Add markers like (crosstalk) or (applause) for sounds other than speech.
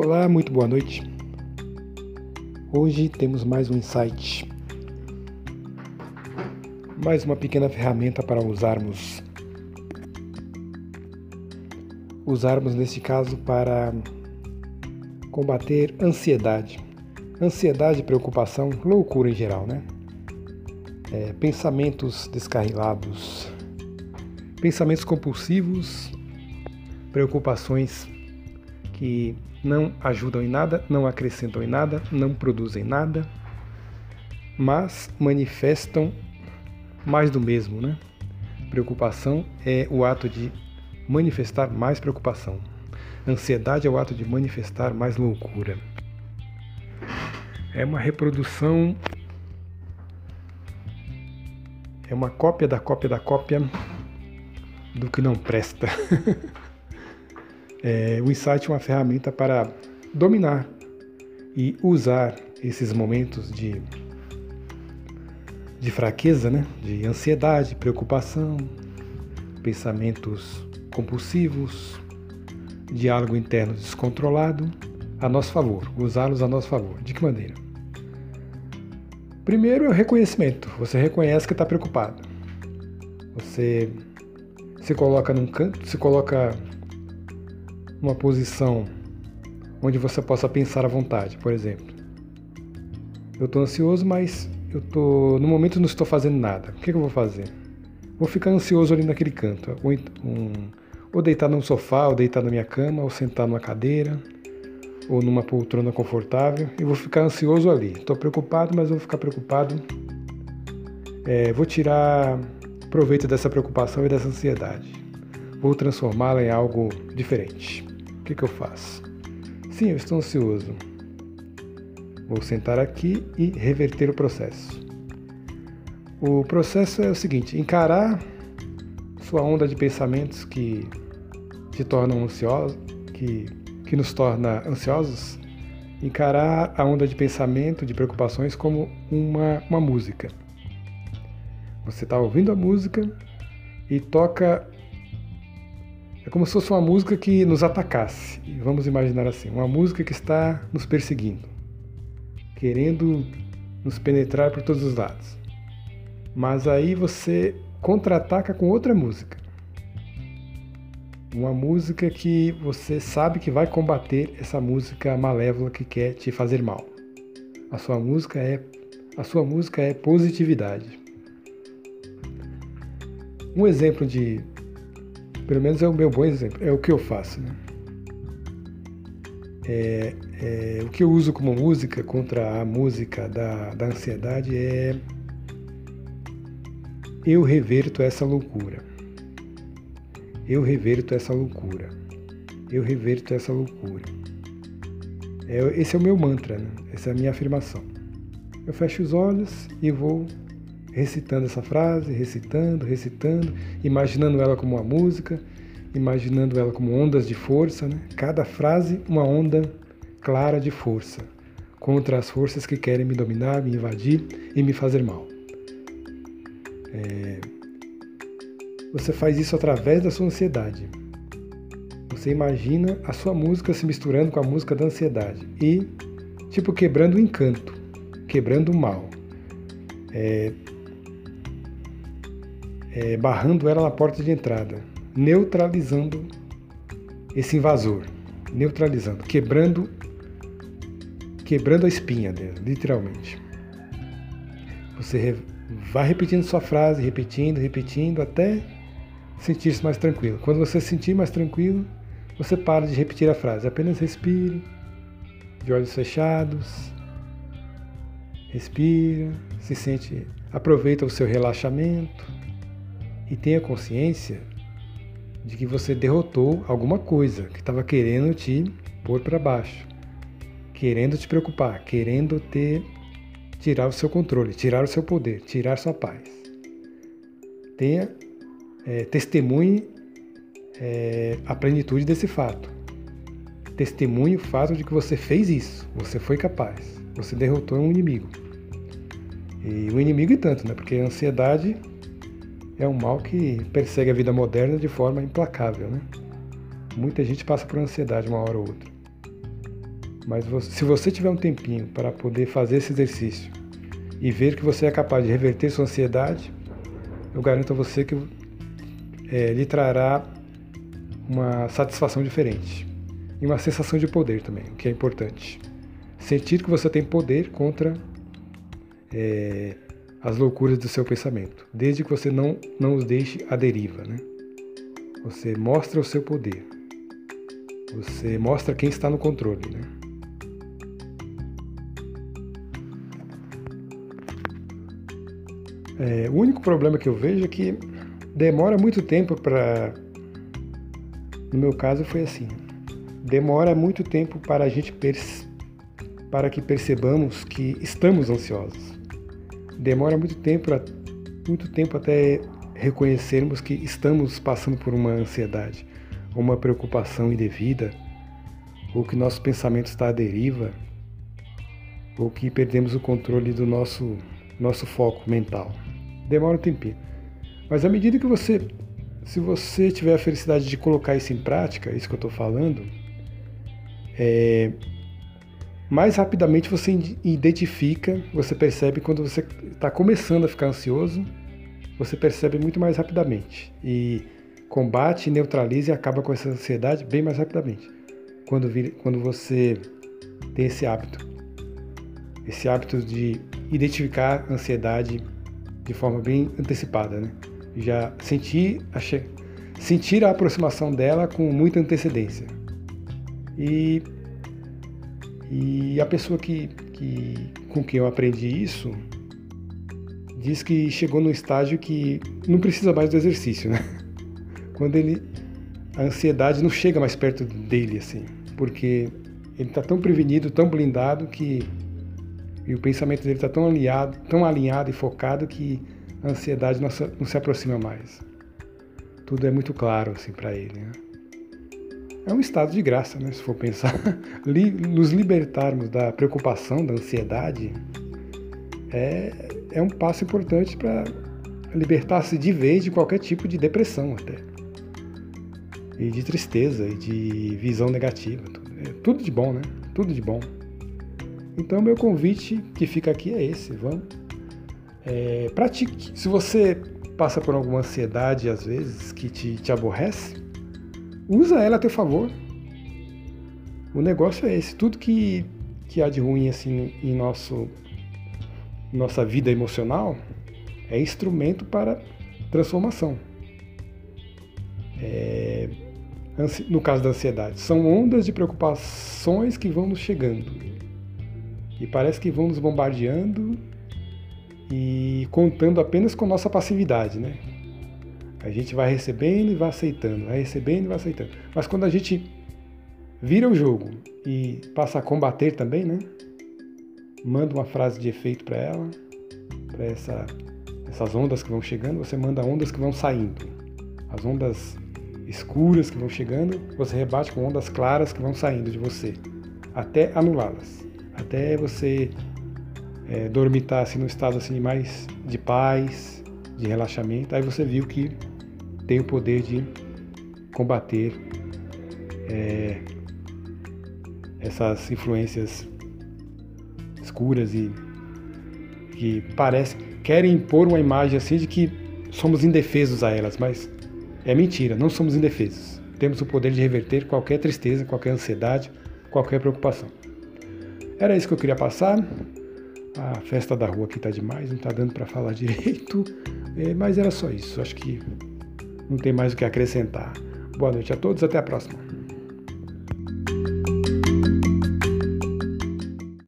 Olá, muito boa noite. Hoje temos mais um insight, mais uma pequena ferramenta para usarmos. Usarmos neste caso para combater ansiedade. Ansiedade, preocupação, loucura em geral, né? É, pensamentos descarrilados, pensamentos compulsivos, preocupações que não ajudam em nada, não acrescentam em nada, não produzem nada, mas manifestam mais do mesmo, né? Preocupação é o ato de manifestar mais preocupação. Ansiedade é o ato de manifestar mais loucura. É uma reprodução, é uma cópia da cópia da cópia do que não presta. (laughs) É, o insight é uma ferramenta para dominar e usar esses momentos de, de fraqueza, né? de ansiedade, preocupação, pensamentos compulsivos, diálogo interno descontrolado a nosso favor, usá-los a nosso favor. De que maneira? Primeiro é o reconhecimento. Você reconhece que está preocupado. Você se coloca num canto, se coloca uma posição onde você possa pensar à vontade, por exemplo. Eu estou ansioso, mas eu tô no momento não estou fazendo nada. O que, que, eu vou fazer? Vou ficar ansioso ali naquele canto, ou, um, ou deitar num sofá, ou deitar na minha cama, ou sentar numa cadeira, ou numa poltrona confortável, e vou ficar ansioso ali. Estou preocupado, mas vou ficar preocupado. É, vou tirar proveito dessa preocupação e dessa ansiedade. Vou transformá-la em algo diferente que, que eu faço? Sim, eu estou ansioso. Vou sentar aqui e reverter o processo. O processo é o seguinte: encarar sua onda de pensamentos que te tornam ansiosos, que, que nos torna ansiosos, encarar a onda de pensamento, de preocupações como uma, uma música. Você está ouvindo a música e toca é como se fosse uma música que nos atacasse. Vamos imaginar assim, uma música que está nos perseguindo, querendo nos penetrar por todos os lados. Mas aí você contra-ataca com outra música. Uma música que você sabe que vai combater essa música malévola que quer te fazer mal. A sua música é a sua música é positividade. Um exemplo de pelo menos é o meu bom exemplo, é o que eu faço. Né? É, é, o que eu uso como música contra a música da, da ansiedade é eu reverto essa loucura. Eu reverto essa loucura. Eu reverto essa loucura. É, esse é o meu mantra, né? essa é a minha afirmação. Eu fecho os olhos e vou recitando essa frase, recitando, recitando, imaginando ela como uma música, imaginando ela como ondas de força, né? cada frase uma onda clara de força contra as forças que querem me dominar, me invadir e me fazer mal. É... Você faz isso através da sua ansiedade. Você imagina a sua música se misturando com a música da ansiedade e, tipo, quebrando o encanto, quebrando o mal. É, é, barrando ela na porta de entrada, neutralizando esse invasor, neutralizando, quebrando, quebrando a espinha dele, literalmente. Você vai repetindo sua frase, repetindo, repetindo, até sentir-se mais tranquilo. Quando você se sentir mais tranquilo, você para de repetir a frase, apenas respire, de olhos fechados, respira, se sente, aproveita o seu relaxamento e tenha consciência de que você derrotou alguma coisa que estava querendo te pôr para baixo, querendo te preocupar, querendo ter tirar o seu controle, tirar o seu poder, tirar sua paz. Tenha é, testemunhe é, a plenitude desse fato. Testemunhe o fato de que você fez isso, você foi capaz, você derrotou um inimigo. E o inimigo e tanto, né? Porque a ansiedade é um mal que persegue a vida moderna de forma implacável. Né? Muita gente passa por ansiedade uma hora ou outra. Mas você, se você tiver um tempinho para poder fazer esse exercício e ver que você é capaz de reverter sua ansiedade, eu garanto a você que é, lhe trará uma satisfação diferente e uma sensação de poder também, o que é importante. Sentir que você tem poder contra é, as loucuras do seu pensamento, desde que você não, não os deixe à deriva. Né? Você mostra o seu poder, você mostra quem está no controle. Né? É, o único problema que eu vejo é que demora muito tempo para. No meu caso foi assim. Demora muito tempo para a gente para que percebamos que estamos ansiosos. Demora muito tempo, muito tempo até reconhecermos que estamos passando por uma ansiedade, uma preocupação indevida, ou que nosso pensamento está à deriva, ou que perdemos o controle do nosso nosso foco mental. Demora um tempinho. Mas à medida que você, se você tiver a felicidade de colocar isso em prática, isso que eu estou falando, é, mais rapidamente você identifica, você percebe quando você está começando a ficar ansioso, você percebe muito mais rapidamente e combate, neutraliza e acaba com essa ansiedade bem mais rapidamente. Quando, vir, quando você tem esse hábito, esse hábito de identificar a ansiedade de forma bem antecipada, né? Já sentir a, sentir a aproximação dela com muita antecedência. E, e a pessoa que, que, com quem eu aprendi isso diz que chegou num estágio que não precisa mais do exercício, né? (laughs) Quando ele a ansiedade não chega mais perto dele assim, porque ele está tão prevenido, tão blindado que e o pensamento dele está tão alinhado, tão alinhado e focado que a ansiedade não se, não se aproxima mais. Tudo é muito claro assim para ele. Né? É um estado de graça, né? Se for pensar, (laughs) nos libertarmos da preocupação, da ansiedade, é, é um passo importante para libertar-se de vez de qualquer tipo de depressão até. E de tristeza, e de visão negativa. Tudo, é tudo de bom, né? Tudo de bom. Então, meu convite que fica aqui é esse: vamos. É, pratique. Se você passa por alguma ansiedade, às vezes, que te, te aborrece, usa ela a teu favor. O negócio é esse: tudo que, que há de ruim assim, em nosso, nossa vida emocional é instrumento para transformação. É, no caso da ansiedade, são ondas de preocupações que vão nos chegando e parece que vão nos bombardeando e contando apenas com nossa passividade, né? A gente vai recebendo e vai aceitando, vai recebendo e vai aceitando. Mas quando a gente vira o jogo e passa a combater também, né? Manda uma frase de efeito para ela, para essa, essas ondas que vão chegando, você manda ondas que vão saindo. As ondas escuras que vão chegando, você rebate com ondas claras que vão saindo de você, até anulá-las até você é, dormitar assim, no estado assim, mais de paz, de relaxamento. Aí você viu que tem o poder de combater é, essas influências escuras e que parece querem impor uma imagem assim de que somos indefesos a elas, mas é mentira, não somos indefesos. Temos o poder de reverter qualquer tristeza, qualquer ansiedade, qualquer preocupação. Era isso que eu queria passar. A festa da rua aqui tá demais, não tá dando para falar (laughs) direito, é, mas era só isso. Acho que não tem mais o que acrescentar. Boa noite a todos, até a próxima.